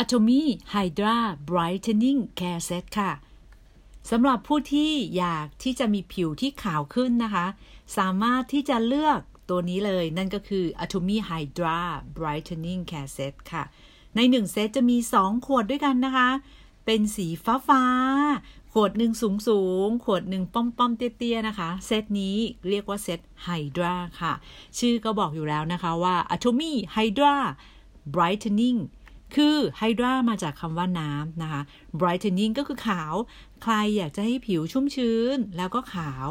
Atomy Hydra Brightening Care Set ค่ะสำหรับผู้ที่อยากที่จะมีผิวที่ขาวขึ้นนะคะ สามารถที่จะเลือกตัวนี้เลยนั่นก็คือ Atomy Hydra Brightening Care Set ค่ะ ในหนึ่งเซตจะมี 2 ขวดด้วยกันนะคะ เป็นสีฟ้าฟ้า ขวดหนึ่งสูงสูง ขวดหนึ่งป้อมป้อมเตี้ยๆนะคะ เซตนี้เรียกว่าเซต Hydra ค่ะ ชื่อก็บอกอยู่แล้วนะคะว่า Atomy Hydra Brightening คือ Hydra มาจากคำว่าน้ำนะคะ brightening ก็คือขาว ใครอยากจะให้ผิวชุ่มชื้นแล้วก็ขาว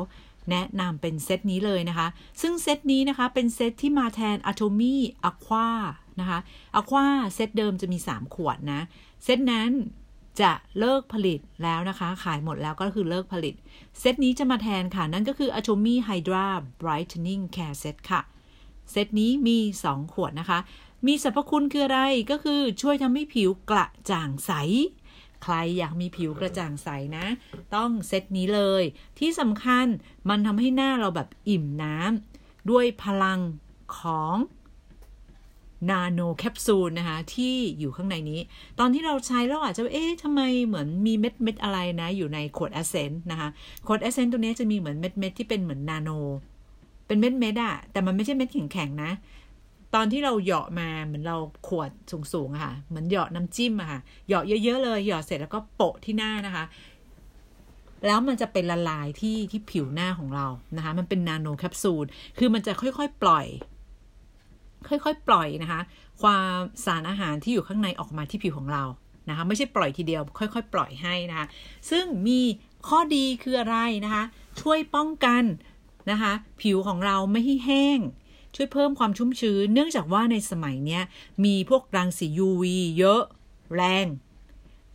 แนะนำเป็นเซตนี้เลยนะคะ ซึ่งเซตนี้นะคะเป็นเซตที่มาแทน Atomy Aqua นะคะ Aqua เซตเดิมจะมี 3 ขวดนะ เซตนั้นจะเลิกผลิตแล้วนะคะ ขายหมดแล้วก็คือเลิกผลิต เซตนี้จะมาแทนค่ะ นั่นก็คือ Atomy Hydra Brightening Care Set ค่ะ เซตนี้มี 2 ขวดนะคะ มีสรรพคุณคืออะไรก็คือช่วยทำให้ผิวกระจ่างใส ใครอยากมีผิวกระจ่างใสนะ ต้องเซตนี้เลย ที่สำคัญมันทำให้หน้าเราแบบอิ่มน้ำด้วยพลังของนาโนแคปซูลนะคะ ที่อยู่ข้างในนี้ ตอนที่เราใช้เราอาจจะเอ๊ะทำไมเหมือนมีเม็ดเม็ดอะไรนะ อยู่ในขวด essence นะคะ ขวด essence ตัวนี้จะมีเหมือนเม็ดเม็ดที่เป็นเหมือนนาโน เป็นเม็ดเม็ดอะแต่มันไม่ใช่เม็ดแข็งๆนะ ตอนที่เราเหยาะมาเหมือนเราขวดสูงๆค่ะ เหมือนเหยาะน้ำจิ้มอะค่ะเหยาะเยอะๆเลยเหยาะเสร็จแล้วก็โปะที่หน้านะคะ แล้วมันจะเป็นละลายที่ที่ผิวหน้าของเรานะคะ มันเป็นนาโนแคปซูลคือมันจะค่อยๆปล่อย ค่อยๆปล่อยนะคะ ความสารอาหารที่อยู่ข้างในออกมาที่ผิวของเรานะคะ ไม่ใช่ปล่อยทีเดียวค่อยๆ ปล่อยให้นะคะ ซึ่งมีข้อดีคืออะไรนะคะ ช่วยป้องกันนะคะ ผิวของเราไม่ให้แห้ง ช่วยเพิ่มความชุ่มชื้น เนื่องจากว่าในสมัยนี้มีพวกรังสี UV เยอะแรง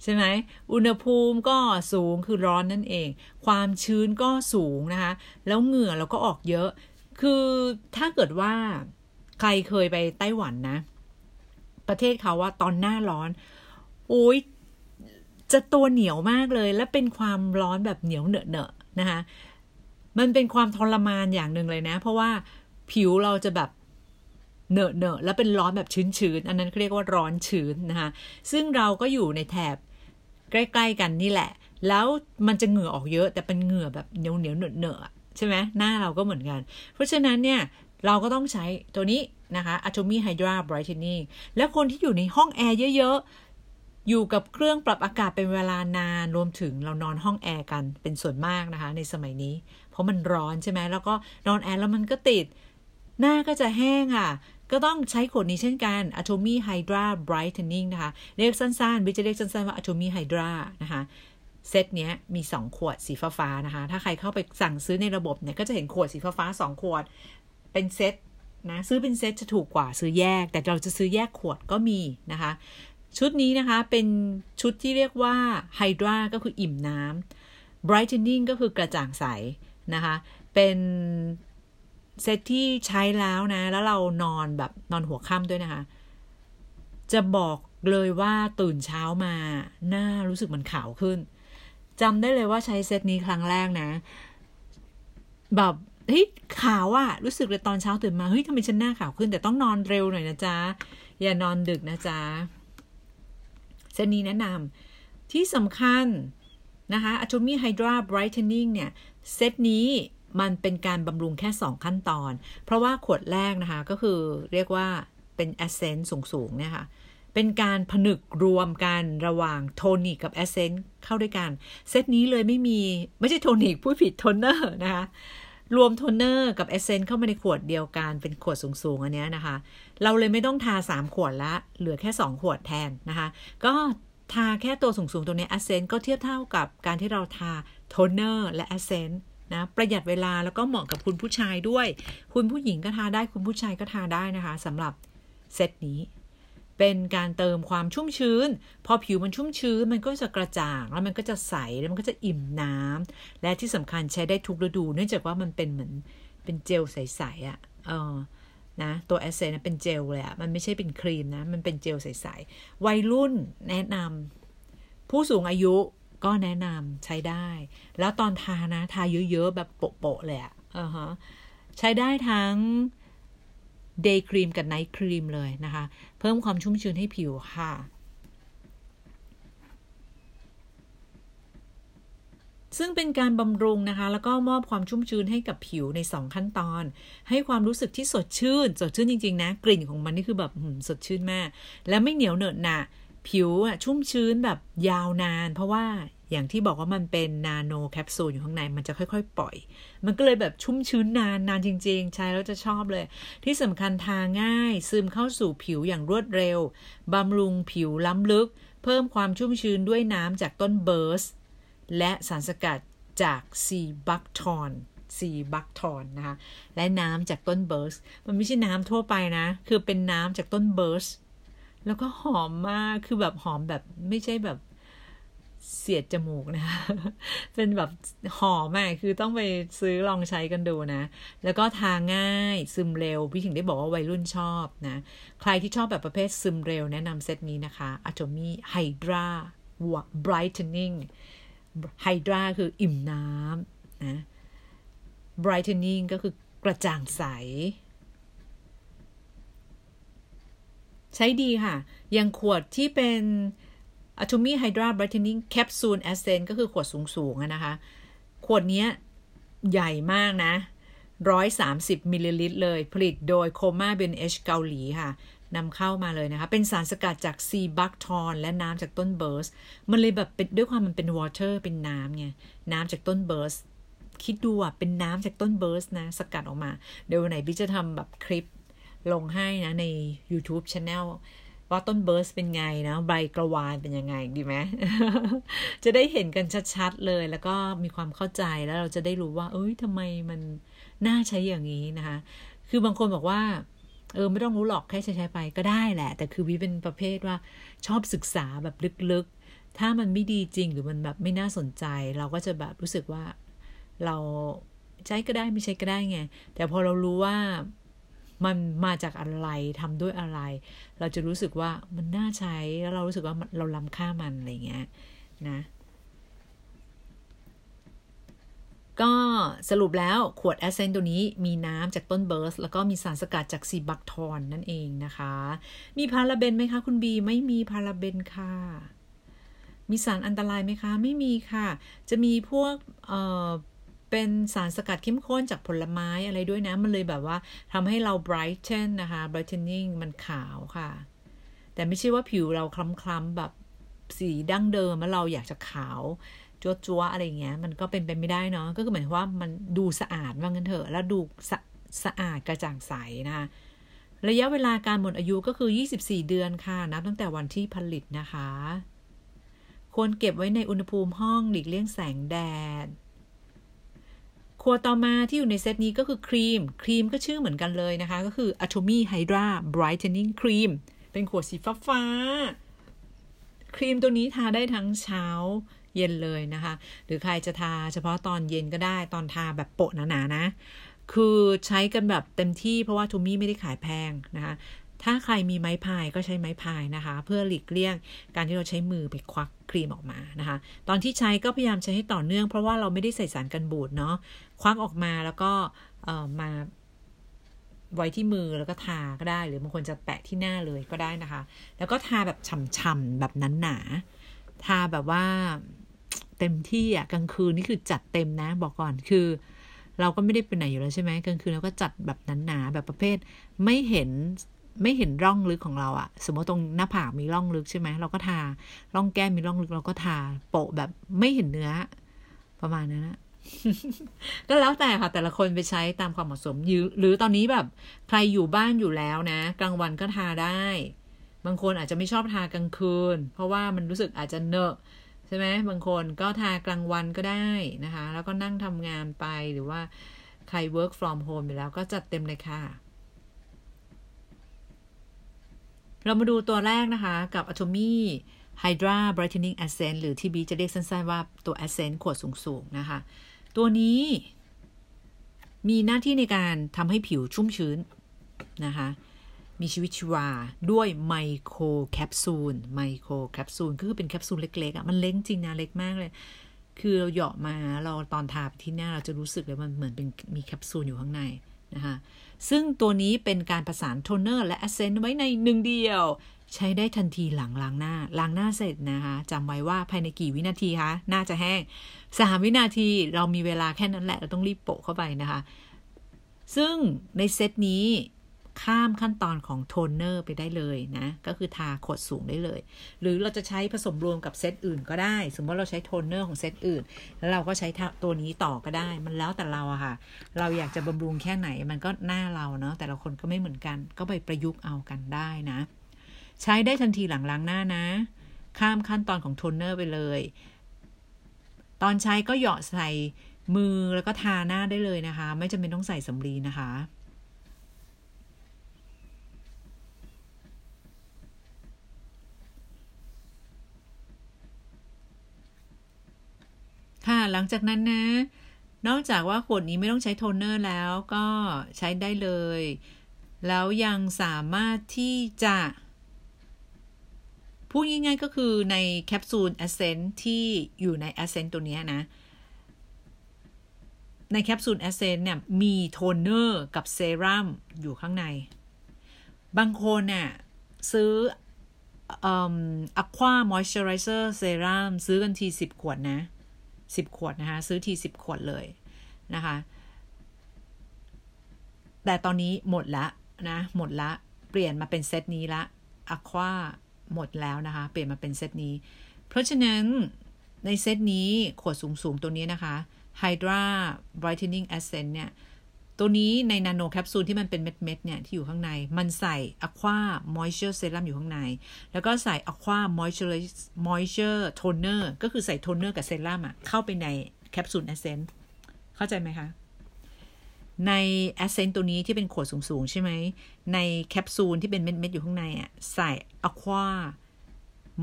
ใช่ไหม อุณหภูมิก็สูงคือร้อนนั่นเอง ความชื้นก็สูงนะคะ แล้วเหงื่อเราก็ออกเยอะ คือถ้าเกิดว่าใครเคยไปไต้หวันนะ ประเทศเขาว่าตอนหน้าร้อน โอ้ยจะตัวเหนียวมากเลย และเป็นความร้อนแบบเหนียวเหนอะเนอะนะคะ มันเป็นความทรมานอย่างหนึ่งเลยนะ เพราะว่า ผิวเราจะแบบเนอะเนอะแล้วเป็นร้อนแบบชื้นๆ อันนั้นเรียกว่าร้อนชื้นนะคะ ซึ่งเราก็อยู่ในแถบใกล้ ๆ กันนี่แหละ แล้วมันจะเหงื่อออกเยอะ แต่เป็นเหงื่อแบบเหนียวเหนียวเนอะเนอะใช่ไหมหน้าเราก็เหมือนกัน เพราะฉะนั้นเนี่ย เราก็ต้องใช้ตัวนี้นะคะ Atomy Hydra Brightening และคนที่อยู่ในห้องแอร์เยอะๆ อยู่กับเครื่องปรับอากาศเป็นเวลานาน รวมถึงเรานอนห้องแอร์กันเป็นส่วนมากนะคะ ในสมัยนี้ เพราะมันร้อนใช่ไหมแล้วก็นอนแอร์แล้วมันก็ติด หน้าก็จะแห้งค่ะ ก็ต้องใช้ขวดนี้เช่นกัน Atomy Hydra Brightening นะคะ เรียกสั้นๆ วิจะเรียกสั้นๆ ว่า Atomy Hydra นะคะเซตเนี้ยมี 2 ขวดสีฟ้าๆนะคะ ถ้าใครเข้าไปสั่งซื้อในระบบเนี่ยก็จะเห็นขวดสีฟ้าๆ2ขวด เป็นเซตนะซื้อเป็นเซตจะถูกกว่าซื้อแยก แต่เราจะซื้อแยกขวดก็มีนะคะ ชุดนี้นะคะเป็นชุดที่เรียกว่า Hydra ก็คืออิ่มน้ำ Brightening ก็คือกระจ่างใสนะคะ เป็น เซตที่ใช้แล้วนะ แล้วเรานอนแบบนอนหัวค่ำด้วยนะคะ จะบอกเลยว่าตื่นเช้ามา หน้ารู้สึกมันขาวขึ้นจำได้เลยว่าใช้เซตนี้ครั้งแรกนะ แบบเฮ้ยขาวอะรู้สึกเลยตอนเช้าตื่นมาเฮ้ยทำไมฉันหน้าขาวขึ้น แต่ต้องนอนเร็วหน่อยนะจ๊ะ อย่านอนดึกนะจ๊ะเซตนี้แนะนำที่สำคัญนะคะ Atomy Hydra Brightening เนี่ย เซตนี้ มันเป็นการบำรุงแค่ 2 ขั้นตอน เพราะว่าขวดแรกนะคะก็คือเรียกว่าเป็น essence สูงๆเนี่ยค่ะเป็นการผนึกรวมกันระหว่างโทนิกกับ essence เข้าด้วยกัน เซตนี้เลยไม่มีไม่ใช่โทนิกผูดผิดโทนเนอร์นะคะรวมโทนเนอร์กับ essence เข้ามาในขวดเดียวกัน เป็นขวดสูงๆ อันนี้นะคะ เราเลยไม่ต้องทา 3 ขวดละ เหลือแค่ 2 ขวดแทนนะคะ ก็ทาแค่ตัวสูงๆ ตัวนี้ essence ก็เทียบเท่ากับการที่เราทาโทนเนอร์และ essence นะประหยัดเวลาแล้วก็เหมาะกับคุณผู้ชายด้วย คุณผู้หญิงก็ทาได้คุณผู้ชายก็ทาได้นะคะสำหรับเซตนี้ เป็นการเติมความชุ่มชื้น พอผิวมันชุ่มชื้นมันก็จะกระจ่างแล้วมันก็จะใสแล้วมันก็จะอิ่มน้ำและที่สำคัญใช้ได้ทุกฤดู เนื่องจากว่ามันเป็นเหมือนเป็นเจลใสๆอะ่ะเออนะตัวแอสเซนเป็นเจลเลยอะ่ะมันไม่ใช่เป็นครีมนะ มันเป็นเจลใสๆ วัยรุ่นแนะนำผู้สูงอายุ ก็แนะนำใช้ได้ แล้วตอนทานะ ทาเยอะๆ แบบโปะๆเลยอะอ่าฮะใช้ได้ทั้งday cream กับ night cream เลยนะคะ เพิ่มความชุ่มชื้นให้ผิวค่ะ ซึ่งเป็นการบำรุงนะคะ แล้วก็มอบความชุ่มชื้นให้กับผิวใน 2 ขั้นตอน ให้ความรู้สึกที่สดชื่น สดชื่นจริง ๆ นะ กลิ่นของมันนี่คือแบบสดชื่นมาก และไม่เหนียวเหนอะหนะผิวอะชุ่มชื้นแบบยาวนาน เพราะว่า อย่างที่บอกว่ามันเป็นนาโนแคปซูลอยู่ข้างในมันจะค่อย ๆ ปล่อย มันก็เลยแบบชุ่มชื้นนานนานจริง ๆ ใช้แล้วจะชอบเลย ที่สำคัญทาง่าย ซึมเข้าสู่ผิวอย่างรวดเร็วบำรุงผิวล้ำลึก เพิ่มความชุ่มชื้นด้วยน้ำจากต้น birch และสารสกัดจาก sea buckthorn sea buckthorn นะคะ และน้ำจากต้น birch มันไม่ใช่น้ำทั่วไปนะ คือเป็นน้ำจากต้น birch แล้วก็หอมมาก คือแบบหอมแบบไม่ใช่แบบ เสียดจมูกนะคะ เป็นแบบหอมอะคือต้องไปซื้อลองใช้กันดูนะ แล้วก็ทาง่ายซึมเร็ว พี่ถึงได้บอกว่าวัยรุ่นชอบนะ ใครที่ชอบแบบประเภทซึมเร็วแนะนำเซตนี้นะคะ Atomy Hydra Brightening Hydra คืออิ่มน้ำนะ Brightening ก็คือกระจ่างใส ใช้ดีค่ะ ยังขวดที่เป็น Atomy Hydra Brightening Capsule Essence ก็คือขวดสูงๆนะคะ ขวดนี้ใหญ่มากนะ 130 มิลลิลิตรเลย ผลิตโดย Coma b e n h เกาหลีค่ะนำเข้ามาเลยนะคะ เป็นสารสกัดจาก sea buckthorn และน้ำจากต้น birch มันเลยแบบเป็นด้วยความมันเป็น water เป็นน้ำไง น้ำจากต้น birch คิดดูอะ เป็นน้ำจากต้น birch นะ สกัดออกมา เดี๋ยววันไหนพี่จะทำแบบคลิปลงให้นะใน YouTube Channel ว่าต้นเบิร์สเป็นไงนะใบกระวานเป็นยังไงดีไหมจะได้เห็นกันชัดๆเลยแล้วก็มีความเข้าใจแล้วเราจะได้รู้ว่า เอ้ยทำไมมันน่าใช้อย่างนี้นะคะ คือบางคนบอกว่า เออไม่ต้องรู้หรอกแค่ใช้ใช้ไปก็ได้แหละ แต่คือวิเป็นประเภทว่าชอบศึกษาแบบลึกๆ ถ้ามันไม่ดีจริงหรือมันแบบไม่น่าสนใจ เราก็จะแบบรู้สึกว่าเราใช้ก็ได้ไม่ใช้ก็ได้ไง แต่พอเรารู้ว่า มันมาจากอะไรทำด้วยอะไร เราจะรู้สึกว่ามันน่าใช้แล้วเรารู้สึกว่าเราล้ำค่ามันอะไรเงี้ยนะก็สรุปแล้วขวดแอสเซนตัวนี้มีน้ำจากต้นเบิร์ส แล้วก็มีสารสกัดจากซีบักทอนนั่นเองนะคะ มีพาราเบนไหมคะคุณบี ไม่มีพาราเบนค่ะ มีสารอันตรายไหมคะ ไม่มีค่ะ จะมีพวกเอ่อ เป็นสารสกัดเข้มข้นจากผลไม้อะไรด้วยนะ มันเลยแบบว่าทำให้เรา brighten นะคะ brightening มันขาวค่ะ แต่ไม่ใช่ว่าผิวเราคล้ำๆแบบสีดั้งเดิมแล้วเราอยากจะขาวจั๊วๆอะไรเงี้ย มันก็เป็นไปไม่ได้เนาะ ก็คือหมายว่ามันดูสะอาดว่างั้นเถอะ แล้วดูสะสะอาดกระจ่างใสนะคะระยะเวลาการหมดอายุก็คือ 24 เดือนค่ะ นับตั้งแต่วันที่ผลิตนะคะ ควรเก็บไว้ในอุณหภูมิห้องหลีกเลี่ยงแสงแดด วดต่อมาที่อยู่ในเซตนี้ก็คือครีม ครีมก็ชื่อเหมือนกันเลยนะคะ ก็คือ Atomy Hydra Brightening Cream เป็นขวดสีฟ้าฟ้า ครีมตัวนี้ทาได้ทั้งเช้าเย็นเลยนะคะ หรือใครจะทาเฉพาะตอนเย็นก็ได้ตอนทาแบบโปะหนาๆนะ คือใช้กันแบบเต็มที่เพราะว่าทูมี่ไม่ได้ขายแพงนะคะ ถ้าใครมีไม้พายก็ใช้ไม้พายนะคะ เพื่อหลีกเลี่ยงการที่เราใช้มือไปควักครีมออกมานะคะ ตอนที่ใช้ก็พยายามใช้ให้ต่อเนื่องเพราะว่าเราไม่ได้ใส่สารกันบูดเนาะควักออกมาแล้วก็มาไว้ที่มือแล้วก็ทาก็ได้ หรือบางคนจะแปะที่หน้าเลยก็ได้นะคะ แล้วก็ทาแบบฉ่ำๆแบบนั้นหนาทาแบบว่าเต็มที่อะกลางคืนนี่คือจัดเต็มนะบอกก่อนคือ เราก็ไม่ได้ไปไหนอยู่แล้วใช่ไหมกลางคืนเราก็จัดแบบนั้นหนาแบบประเภทไม่เห็น ไม่เห็นร่องลึกของเราอะสมมติตรงหน้าผากมีร่องลึกใช่ไหมเราก็ทา ร่องแก้มมีร่องลึกเราก็ทา โปะแบบไม่เห็นเนื้อ ประมาณนั้นนะก็แล้วแต่ค่ะ แต่ละคนไปใช้ตามความเหมาะสมหรือตอนนี้แบบใครอยู่บ้านอยู่แล้วนะ กลางวันก็ทาได้ บางคนอาจจะไม่ชอบทากลางคืน เพราะว่ามันรู้สึกอาจจะเนอะใช่ไหมบางคนก็ทากลางวันก็ได้นะคะ แล้วก็นั่งทำงานไปหรือว่าใคร work from home ไปแล้วก็จัดเต็มเลยค่ะ เรามาดูตัวแรกนะคะ กับ Atomy Hydra Brightening Essence หรือที่บีจะเรียกสั้นๆว่าตัว Essence ขวดสูงๆนะคะ ตัวนี้มีหน้าที่ในการทำให้ผิวชุ่มชื้นนะคะ มีชีวิตชีวาด้วยไมโครแคปซูลไมโครแคปซูลก็คือเป็นแคปซูลเล็กๆอะค่ะมันเล็กจริงนะ เล็กมากเลย คือเราเหยาะมาเราตอนทาที่หน้าเราจะรู้สึกเลยมันเหมือนเป็นมีแคปซูลอยู่ข้างในนะคะ ซึ่งตัวนี้เป็นการผสานโทนเนอร์และ essence ไว้ในหนึ่งเดียว ใช้ได้ทันทีหลังล้างหน้า ล้างหน้าเสร็จนะคะจำไว้ว่าภายในกี่วินาทีคะหน้าจะแห้งสามวินาทีเรามีเวลาแค่นั้นแหละเราต้องรีบโปะเข้าไปนะคะ ซึ่งในเซตนี้ ข้ามขั้นตอนของโทนเนอร์ไปได้เลยนะ ก็คือทาขวดสูงได้เลย หรือเราจะใช้ผสมรวมกับเซตอื่นก็ได้ สมมติเราใช้โทนเนอร์ของเซตอื่น แล้วเราก็ใช้ตัวนี้ต่อก็ได้ มันแล้วแต่เราอะค่ะ เราอยากจะบำรุงแค่ไหนมันก็หน้าเราเนาะ แต่ละคนก็ไม่เหมือนกัน ก็ไปประยุกต์เอากันได้นะ ใช้ได้ทันทีหลังล้างหน้านะ ข้ามขั้นตอนของโทนเนอร์ไปเลย ตอนใช้ก็หยอดใส่มือแล้วก็ทาหน้าได้เลยนะคะ ไม่จำเป็นต้องใส่สำลีนะคะ ค่ะหลังจากนั้นนะ นอกจากว่าขวดนี้ไม่ต้องใช้โทนเนอร์แล้วก็ใช้ได้เลย แล้วยังสามารถที่จะพูดง่ายๆก็คือในแคปซูล essence ที่อยู่ใน essence ตัวนี้นะ ในแคปซูล essence เนี่ยมีโทนเนอร์กับเซรั่มอยู่ข้างใน บางคนเนี่ยซื้อ Aqua Moisturizer Serum ซื้อกันทีสิบขวดนะ 10 ขวดนะคะ ซื้อที 10 ขวดเลยนะคะ แต่ตอนนี้หมดละนะ หมดละ เปลี่ยนมาเป็นเซตนี้ละ Aqua หมดแล้วนะคะ เปลี่ยนมาเป็นเซตนี้ เพราะฉะนั้นในเซตนี้ขวดสูงๆ ตัวนี้นะคะ Hydra Brightening Essence เนี่ย ตัวนี้ในนาโนแคปซูลที่มันเป็นเม็ดๆเนี่ยที่อยู่ข้างใน มันใส่ Aqua Moisture Serum อยู่ข้างใน แล้วก็ใส่ Aqua Moisture Moisture Toner ก็คือใส่โทนเนอร์กับเซรั่มอะเข้าไปในแคปซูล essenceเข้าใจไหมคะใน essence ตัวนี้ที่เป็นขวดสูง ๆ ใช่ไหม ในแคปซูลที่เป็นเม็ด ๆ อยู่ข้างในอะใส่ Aqua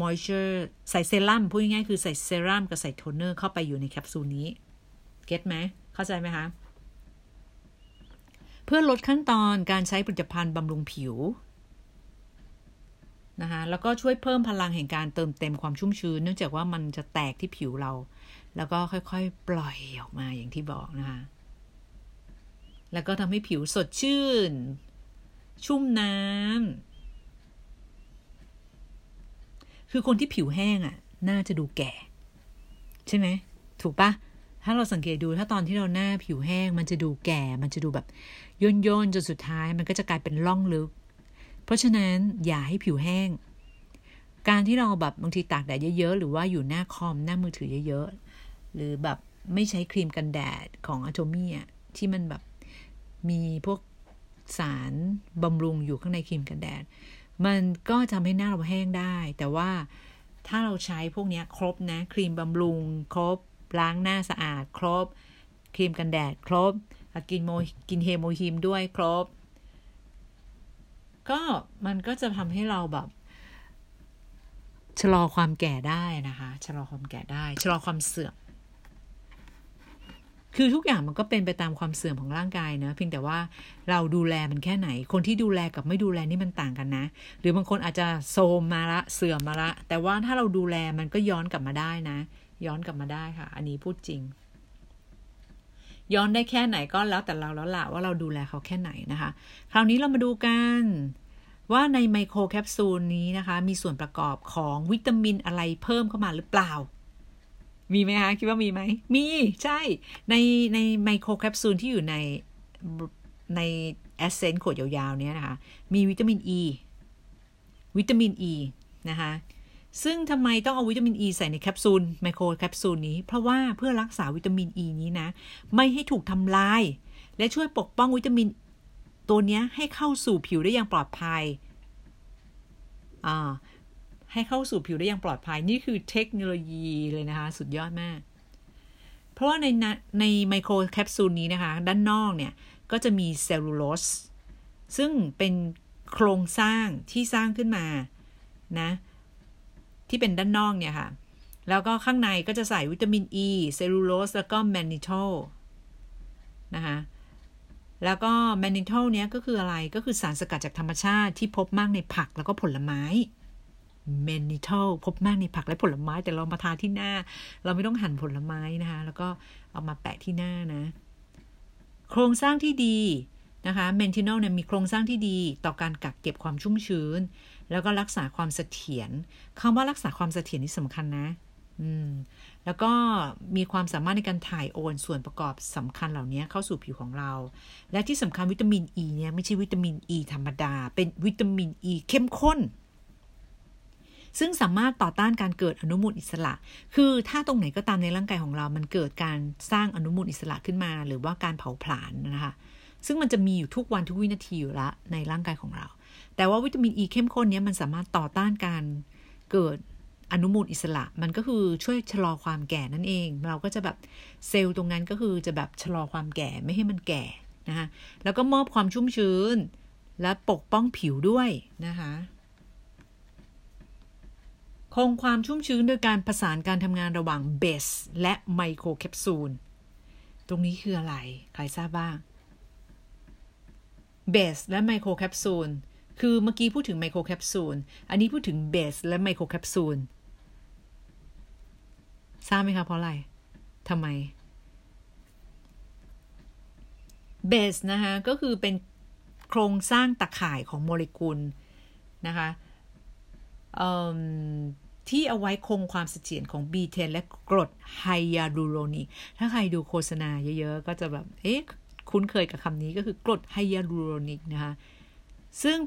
Moisture ใส่เซรั่มพูดง่ายๆคือใส่เซรั่มกับใส่โทนเนอร์เข้าไปอยู่ในแคปซูลนี้ get ไหม เข้าใจไหมคะ เพื่อลดขั้นตอนการใช้ผลิตภัณฑ์บำรุงผิวนะคะแล้วก็ช่วยเพิ่มพลังแห่งการเติมเต็มความชุ่มชื้น เนื่องจากว่ามันจะแตกที่ผิวเรา แล้วก็ค่อยๆ ปล่อยออกมาอย่างที่บอกนะคะแล้วก็ทำให้ผิวสดชื่น ชุ่มน้ำคือคนที่ผิวแห้งอะ่ะ น่าจะดูแก่ ใช่ไหม ถูกปะ ถ้าเราสังเกตดูถ้าตอนที่เราหน้าผิวแห้ง มันจะดูแก่ มันจะดูแบบย่นย่นจนสุดท้าย มันก็จะกลายเป็นร่องลึก เพราะฉะนั้นอย่าให้ผิวแห้ง การที่เราแบบบางทีตากแดดเยอะๆ หรือว่าอยู่หน้าคอมหน้ามือถือเยอะๆ หรือแบบไม่ใช้ครีมกันแดดของ Atomy อะที่มันแบบมีพวกสารบำรุงอยู่ข้างในครีมกันแดด มันก็ทำให้หน้าเราแห้งได้ แต่ว่าถ้าเราใช้พวกนี้ครบนะ ครีมบำรุง ครบ ล้างหน้าสะอาดครบ ครีมกันแดดครบ กินโมกิน HemoHIM ด้วยครบ ก็มันก็จะทำให้เราแบบชะลอความแก่ได้นะคะชะลอความแก่ได้ชะลอความเสื่อม คือทุกอย่างมันก็เป็นไปตามความเสื่อมของร่างกายนะเพียงแต่ว่าเราดูแลมันแค่ไหน คนที่ดูแลกับไม่ดูแลนี่มันต่างกันนะ หรือบางคนอาจจะโซมมาละเสื่อมมาละ แต่ว่าถ้าเราดูแลมันก็ย้อนกลับมาได้นะ ย้อนกลับมาได้ค่ะ อันนี้พูดจริง ย้อนได้แค่ไหนก็แล้วแต่เราแล้วล่ะว่าเราดูแลเขาแค่ไหนนะคะ คราวนี้เรามาดูกันว่าในไมโครแคปซูลนี้นะคะ มีส่วนประกอบของวิตามินอะไรเพิ่มเข้ามาหรือเปล่า มีไหมคะ คิดว่ามีไหม มีใช่ ในในไมโครแคปซูลที่อยู่ในใน essence ขวดยาวๆเนี้ยนะคะ มีวิตามินอ e, ีวิตามินอ e ีนะคะ ซึ่งทำไมต้องเอาวิตามินอ e ีใส่ในแคปซูลไมโครแคปซูลนี้ เพราะว่าเพื่อรักษาวิตามินอ e ีนี้นะ ไม่ให้ถูกทำลาย และช่วยปกป้องวิตามิน ตัวนี้ให้เข้าสู่ผิวได้อย่างปลอดภัยอ่าให้เข้าสู่ผิวได้อย่างปลอดภัย นี่คือเทคโนโลยีเลยนะคะ สุดยอดมาก เพราะว่าในในไมโครแคปซูลนี้นะคะ ด้านนอกเนี่ย ก็จะมีเซลลูโลสซึ่งเป็นโครงสร้างที่สร้างขึ้นมานะ ที่เป็นด้านนอกเนี่ยค่ะ แล้วก็ข้างในก็จะใส่วิตามินอ e, ีเซลลูโลสแล้วก็แมนนิโทลนะคะแล้วก็แมนนิโทลเนี้ยก็คืออะไรก็คือสารสกัดจากธรรมชาติที่พบมากในผักแล้วก็ผลไม้แมนนิโทลพบมากในผักและผลไม้ แต่เรามาทาที่หน้า เราไม่ต้องหั่นผลไม้นะคะ แล้วก็เอามาแปะที่หน้านะ โครงสร้างที่ดีนะคะแมนนิทอลเนี่ยมีโครงสร้างที่ดีต่อการกักเก็บความชุ่มชื้น แล้วก็รักษาความเสถียรคำว่ารักษาความเสถียรนี่สำคัญนะอืมแล้วก็มีความสามารถในการถ่ายโอนส่วนประกอบสำคัญเหล่านี้เข้าสู่ผิวของเรา และที่สำคัญวิตามินอ e ีเนี่ยไม่ใช่วิตามินอ e ีธรรมดา เป็นวิตามินอ e ีเข้มข้น ซึ่งสามารถต่อต้านการเกิดอนุมูลอิสระ คือถ้าตรงไหนก็ตามในร่างกายของเรา มันเกิดการสร้างอนุมูลอิสระขึ้นมา หรือว่าการเผาผลาญนะคะซึ่งมันจะมีอยู่ทุกวันทุกวินาทีอยู่ละในร่างกายของเรา แต่ว่าวิตามินอ e ีเข้มข้นนี้มันสามารถต่อต้านการเกิดอนุมูลอิสระ มันก็คือช่วยชะลอความแก่นั่นเอง เราก็จะแบบเซลล์ตรงนั้นก็คือจะแบบชะลอความแก่ไม่ให้มันแก่นะคะแล้วก็มอบความชุ่มชื้น และปกป้องผิวด้วยนะคะคงความชุ่มชื้นโดยการประสานการทำงานระหว่างเบสและไมโครแคปซูล ตรงนี้คืออะไร ใครทราบบ้าง เบสและไมโครแคปซูล คือเมื่อกี้พูดถึงไมโครแคปซูล อันนี้พูดถึงเบสและไมโครแคปซูล ทราบไหมคะเพราะอะไร ทำไม เบสนะคะ ก็คือเป็นโครงสร้างตะข่ายของโมเลกุลนะคะที่เอาไว้คงความเสถียรของ B10 และกรดไฮยาลูโรนิก ถ้าใครดูโฆษณาเยอะๆ ก็จะแบบ เอ๊ะ คุ้นเคยกับคำนี้ก็คือกรดไฮยาลูโรนิกนะคะ ซึ่ง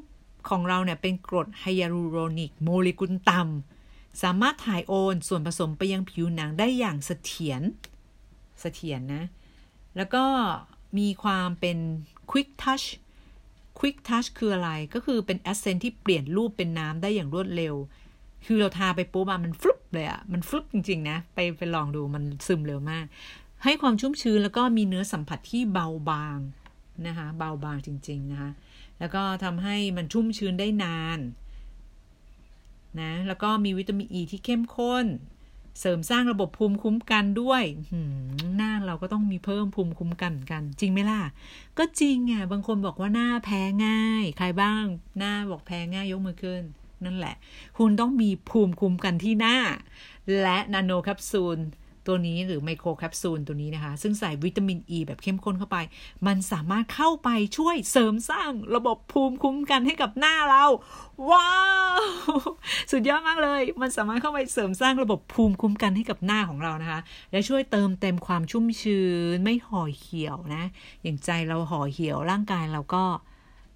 ของเราเนี่ยเป็นกรดไฮยาลูโรนิกโมเลกุลต่ำสามารถถ่ายโอนส่วนผสมไปยังผิวหนังได้อย่างเสถียรเสถียรนะแล้วก็มีความเป็น quick touch quick touch คืออะไรก็คือเป็น essence ที่เปลี่ยนรูปเป็นน้ำได้อย่างรวดเร็ว คือเราทาไปปุ๊บมันฟลุปเลยอะมันฟลุปจริง ๆ นะ ไปไปลองดูมันซึมเร็วมาก ให้ความชุ่มชื้นแล้วก็มีเนื้อสัมผัสที่เบาบางนะคะ เบาบางจริง ๆ นะคะ แล้วก็ทำให้มันชุ่มชื้นได้นานนะแล้วก็มีวิตามินอ e ีที่เข้มข้น เสริมสร้างระบบภูมิคุ้มกันด้วยหน้าเราก็ต้องมีเพิ่มภูมิคุ้มกันกัน จริงไหมล่ะ ก็จริงอะบางคนบอกว่าหน้าแพ้ง่าย ใครบ้างหน้าบอกแพ้ง่ายยกมือขึ้น นั่นแหละ คุณต้องมีภูมิคุ้มกันที่หน้า และนาโนแคปซูล ตัวนี้หรือไมโครแคปซูลตัวนี้นะคะ ซึ่งใส่วิตามินอ e ีแบบเข้มข้นเข้าไป มันสามารถเข้าไปช่วยเสริมสร้างระบบภูมิคุ้มกันให้กับหน้าเรา ว้าว สุดยอดมากเลย มันสามารถเข้าไปเสริมสร้างระบบภูมิคุ้มกันให้กับหน้าของเรานะคะ และช่วยเติมเต็มความชุ่มชื้นไม่ห่อเหี่ยวนะ อย่างใจเราห่อเหี่ยวร่างกายเราก็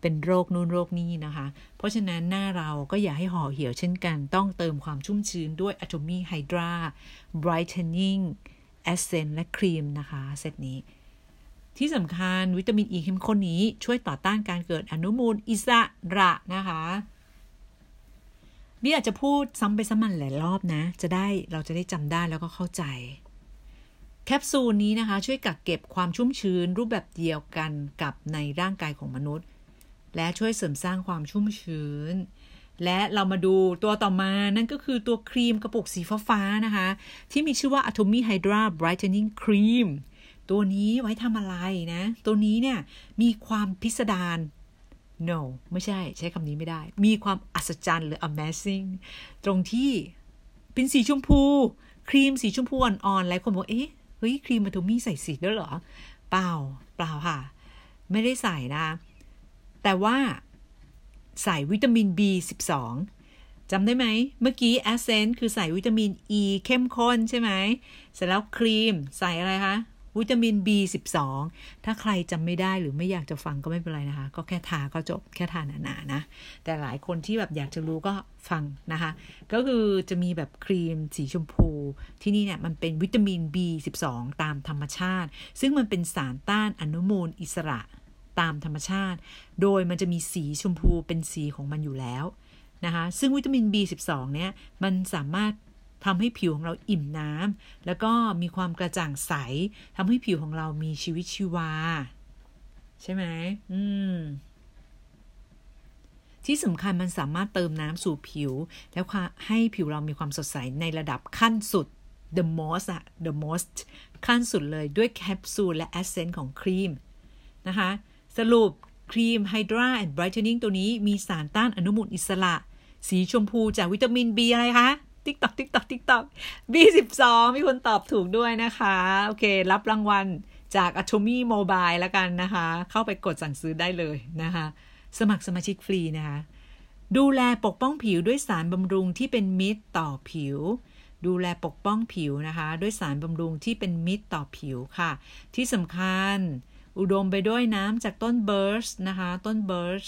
เป็นโรคนู่นโรคนี้นะคะ เพราะฉะนั้นหน้าเราก็อย่าให้ห่อเหี่ยวเช่นกัน ต้องเติมความชุ่มชื้นด้วย Atomy Hydra Brightening Essence และครีมนะคะเซตนี้ ที่สำคัญวิตามินอ e ีเข้มข้นนี้ช่วยต่อต้านการเกิดอนุมูลอิสระนะคะนี่อาจจะพูดซ้ำไปซ้ำมันหลายรอบนะ จะได้เราจะได้จำได้แล้วก็เข้าใจแคปซูลนี้นะคะ ช่วยกักเก็บความชุ่มชื้นรูปแบบเดียวกันกับในร่างกายของมนุษย์ และช่วยเสริมสร้างความชุ่มชื้น และเรามาดูตัวต่อมานั่นก็คือตัวครีมกระปุกสีฟ้าๆนะคะ ที่มีชื่อว่า Atomy Hydra Brightening Cream ตัวนี้ไว้ทำอะไรนะ ตัวนี้เนี่ยมีความพิสดาร no ไม่ใช่ใช้คำนี้ไม่ได้ มีความอัศจรรย์หรือ amazing ตรงที่เป็นสีชมพู ครีมสีชมพูอ่อนๆหลายคนบอกเอ๊ะเฮ้ยครีมมาทูมี่ใส่สีด้วยเหรอ เปล่า เปล่าค่ะ ไม่ได้ใส่นะ แต่ว่าใส่วิตามิน B12 จำได้ไหม เมื่อกี้ essence คือใส่วิตามิน E เข้มข้นใช่ไหม เสร็จแล้วครีมใส่อะไรคะ วิตามิน B12 ถ้าใครจำไม่ได้หรือไม่อยากจะฟังก็ไม่เป็นไรนะคะ ก็แค่ทาก็จบแค่ทาหนาๆนะ แต่หลายคนที่แบบอยากจะรู้ก็ฟังนะคะ ก็คือจะมีแบบครีมสีชมพู ที่นี่เนี่ยมันเป็นวิตามิน B12 ตามธรรมชาติ ซึ่งมันเป็นสารต้านอนุมูลอิสระ ตามธรรมชาติ โดยมันจะมีสีชมพูเป็นสีของมันอยู่แล้วนะคะซึ่งวิตามิน B12 เนี่ยมันสามารถทำให้ผิวของเราอิ่มน้ำแล้วก็มีความกระจ่างใสทำให้ผิวของเรามีชีวิตชีวา ใช่ไหมอืมที่สำคัญมันสามารถเติมน้ำสู่ผิว แล้วให้ผิวเรามีความสดใสในระดับขั้นสุด the most อะ the most ขั้นสุดเลยด้วยแคปซูลและ essence ของครีมนะคะ สรุปครีม Hydra and Brightening ตัวนี้มีสารต้านอนุมูลอิสระ สีชมพูจากวิตามิน B อะไรคะติ๊กตอกติ๊กตอกติ๊กตอก B12 มีคนตอบถูกด้วยนะคะ โอเค รับรางวัลจาก Atomy Mobile แล้วกันนะคะ เข้าไปกดสั่งซื้อได้เลยนะคะ สมัครสมาชิกฟรีนะคะ ดูแลปกป้องผิวด้วยสารบำรุงที่เป็นมิตรต่อผิว ดูแลปกป้องผิวนะคะ ด้วยสารบำรุงที่เป็นมิตรต่อผิวค่ะ ที่สำคัญ อุดมไปด้วยน้ำจากต้นเบิร์สนะคะ ต้นเบิร์ส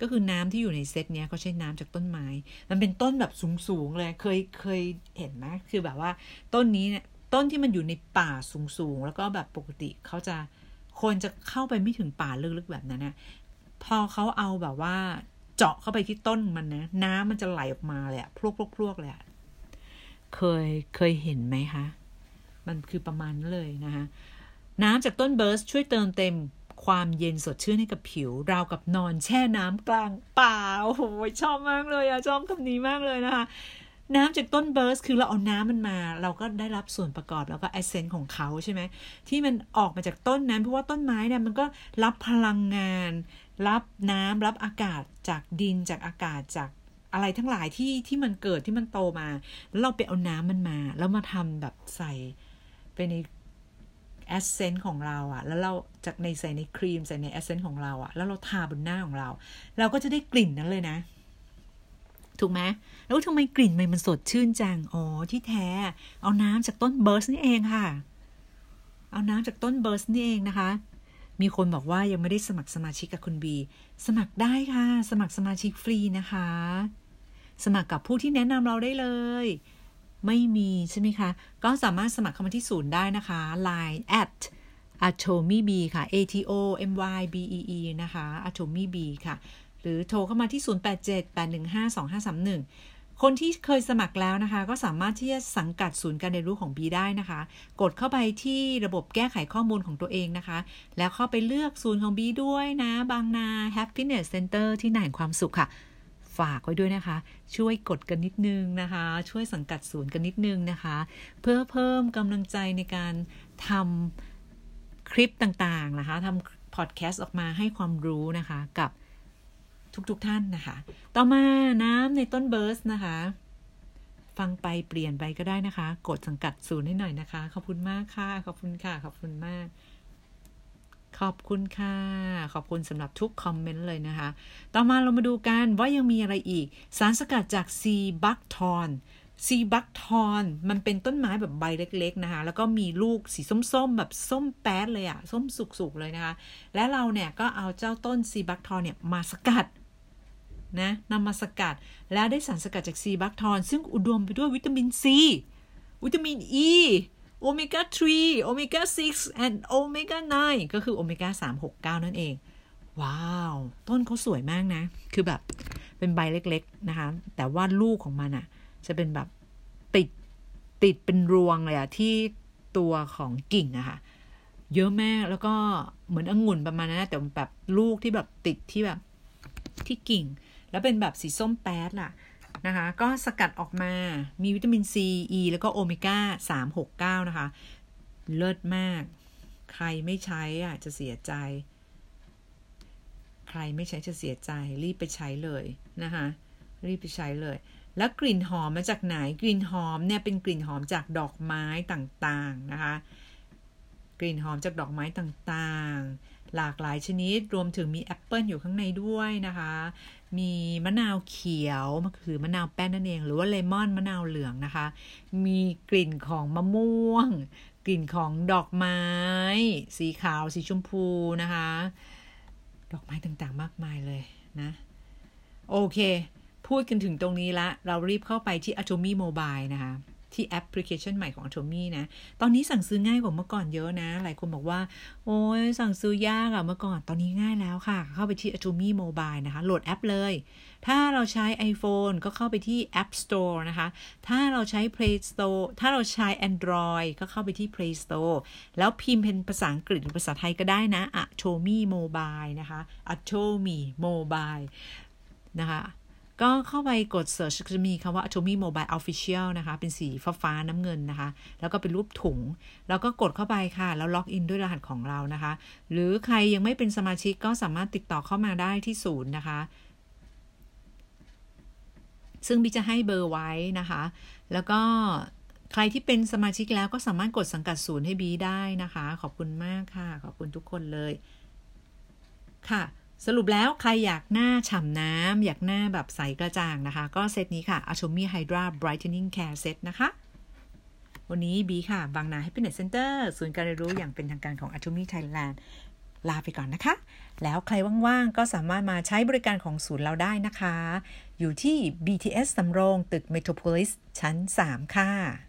ก็คือน้ำที่อยู่ในเซตเนี้ยเขาใช้น้ำจากต้นไม้ มันเป็นต้นแบบสูงๆเลย เคยเคยเห็นไหมคือแบบว่าต้นนี้เนี่ยต้นที่มันอยู่ในป่าสูงๆ แล้วก็แบบปกติเขาจะคนจะเข้าไปไม่ถึงป่าลึกๆแบบนั้นนะพอเขาเอาแบบว่าเจาะเข้าไปที่ต้นมันนะ น้ำมันจะไหลออกมาเลยอะพวกพวกเลยอะเคยเคยเห็นไหมคะ มันคือประมาณนั้นเลยนะคะ น้ำจากต้นเบิร์สช่วยเติมเต็มความเย็นสดชื่นให้กับผิว ราวกับนอนแช่น้ำกลางป่าโอ้โหชอบมากเลยอะชอบคำนี้มากเลยนะคะ น้ำจากต้น birch คือเราเอาน้ำมันมา เราก็ได้รับส่วนประกอบแล้วก็ essence ของเขาใช่ไหมที่มันออกมาจากต้นนั้นเพราะว่าต้นไม้เนี่ยมันก็รับพลังงาน รับน้ำรับอากาศจากดินจากอากาศจากอะไรทั้งหลายที่ที่มันเกิดที่มันโตมา แล้วเราไปเอาน้ำมันมา แล้วมาทำแบบใส่ไปใน essence ของเราอะแล้วเราจากในใส่ในครีมใส่ใน essence ของเราอะแล้วเราทาบนหน้าของเรา เราก็จะได้กลิ่นนั้นเลยนะ ถูกไหมแล้วทำไมกลิ่นมันมันสดชื่นจัง อ๋อ ที่แท้ เอาน้ำจากต้น birch นี่เองค่ะ เอาน้ำจากต้น birch นี่เองนะคะ มีคนบอกว่ายังไม่ได้สมัครสมาชิกกับคุณบี สมัครได้ค่ะ สมัครสมาชิกฟรีนะคะ สมัครกับผู้ที่แนะนำเราได้เลย ไม่มีใช่ไหมคะ ก็สามารถสมัครเข้ามาที่ศูนย์ได้นะคะ Line at atomy b ค่ะ a t o m y b e e นะคะ atomy b ค่ะ หรือโทรเข้ามาที่ 0878152531คนที่เคยสมัครแล้วนะคะ ก็สามารถที่จะสังกัดศูนย์การเรียนรู้ของ B ได้นะคะ กดเข้าไปที่ระบบแก้ไขข้อมูลของตัวเองนะคะ แล้วเข้าไปเลือกศูนย์ของ B ด้วยนะ บางนา Happiness Center ที่ไหนความสุขค่ะ ฝากไว้ด้วยนะคะ ช่วยกดกันนิดนึงนะคะ ช่วยสังกัดศูนย์กันนิดนึงนะคะ เพื่อเพิ่มกำลังใจในการทำคลิปต่างๆนะคะทำพอดแคสต์ออกมาให้ความรู้นะคะกับทุกๆทท่านนะคะ ต่อมาน้ำในต้นเบิร์สนะคะ ฟังไปเปลี่ยนไปก็ได้นะคะ กดสังกัดศูนย์ให้หน่อยนะคะ ขอบคุณมากค่ะ ขอบคุณค่ะ ขอบคุณมาก ขอบคุณค่ะ ขอบคุณสำหรับทุกคอมเมนต์เลยนะคะ ต่อมาเรามาดูกันว่ายังมีอะไรอีก สารสกัดจาก sea buckthorn sea buckthorn มันเป็นต้นไม้แบบใบเล็ก ๆ นะคะ แล้วก็มีลูกสีส้ม ๆ แบบส้มแป๊ดเลยอะส้มสุก ๆ เลยนะคะ และเราเนี่ยก็เอาเจ้าต้น sea buckthorn เนี่ยมาสกัดนะนำมาสกัดแล้วได้สารสกัดจาก sea buckthorn ซึ่งอุดมไปด้วยวิตามินซี วิตามินอี โอเมก้า3โอเมก้า6 and โอเมก้า9ก็คือโอเมก้า3 6 9 นั่นเอง ว้าว ต้นเขาสวยมากนะ คือแบบเป็นใบเล็กๆนะคะ แต่ว่าลูกของมันอะ่ะ จะเป็นแบบติดติดเป็นรวงเลยอะที่ตัวของกิ่งอะคะ่ะ เยอะแม่แล้วก็เหมือนองุ่นประมาณนั้นแต่แบบลูกที่แบบติดที่แบบที่กิ่ง แล้วเป็นแบบสีส้มแป๊ดล่ะ นะคะ ก็สกัดออกมามีวิตามินซีอ e แล้วก็โอเมก้าสามหกเก้านะคะ เลิศมาก ใครไม่ใช้อะจะเสียใจ ใครไม่ใช้จะเสียใจ รีบไปใช้เลยนะคะ รีบไปใช้เลย แล้วกลิ่นหอมมาจากไหน กลิ่นหอมเนี่ยเป็นกลิ่นหอมจากดอกไม้ต่างๆนะคะ กลิ่นหอมจากดอกไม้ต่างๆ หลากหลายชนิด รวมถึงมีแอปเปิลอยู่ข้างในด้วยนะคะ มีมะนาวเขียวมันคือมะนาวแป้นนั่นเอง หรือว่าเลมอนมะนาวเหลืองนะคะ มีกลิ่นของมะม่วง กลิ่นของดอกไม้ สีขาวสีชมพูนะคะ ดอกไม้ต่างๆมากมายเลยนะ โอเค พูดกันถึงตรงนี้ละ เรารีบเข้าไปที่ Atomy Mobile นะคะ ที่แอปพลิเคชันใหม่ของ Atomy นะ ตอนนี้สั่งซื้อง่ายกว่าเมื่อก่อนเยอะนะ หลายคนบอกว่า โอ้ยสั่งซื้อยากอะเมื่อก่อน ตอนนี้ง่ายแล้วค่ะ เข้าไปที่ Atomy Mobile นะคะ โหลดแอปเลย ถ้าเราใช้ iPhone ก็เข้าไปที่ App Store นะคะ ถ้าเราใช้ Play Store ถ้าเราใช้ Android ก็เข้าไปที่ Play Store แล้วพิมพ์เป็นภาษาอังกฤษหรือภาษาไทยก็ได้นะ Atomy Mobile นะคะ Atomy Mobile นะคะ ก็เข้าไปกด search จะมีคำว่า Atomy Mobile Official นะคะ เป็นสีฟ้าฟ้าน้ำเงินนะคะ แล้วก็เป็นรูปถุง แล้วก็กดเข้าไปค่ะ แล้วล็อกอินด้วยรหัสของเรานะคะ หรือใครยังไม่เป็นสมาชิกก็สามารถติดต่อเข้ามาได้ที่ศูนย์นะคะ ซึ่งบิจะให้เบอร์ไว้นะคะ แล้วก็ใครที่เป็นสมาชิกแล้วก็สามารถกดสังกัดศูนย์ให้บีได้นะคะ ขอบคุณมากค่ะ ขอบคุณทุกคนเลยค่ะ สรุปแล้วใครอยากหน้าฉ่ำน้ำ อยากหน้าแบบใสกระจ่างนะคะ ก็เซตนี้ค่ะ Atomy Hydra Brightening Care Set นะคะ วันนี้บีค่ะ บางนา Happiness Center ศูนย์การเรียนรู้อย่างเป็นทางการของ Atomy Thailand ลาไปก่อนนะคะ แล้วใครว่างๆ ก็สามารถมาใช้บริการของศูนย์เราได้นะคะ อยู่ที่ BTS สำโรงตึก Metropolis ชั้น 3 ค่ะ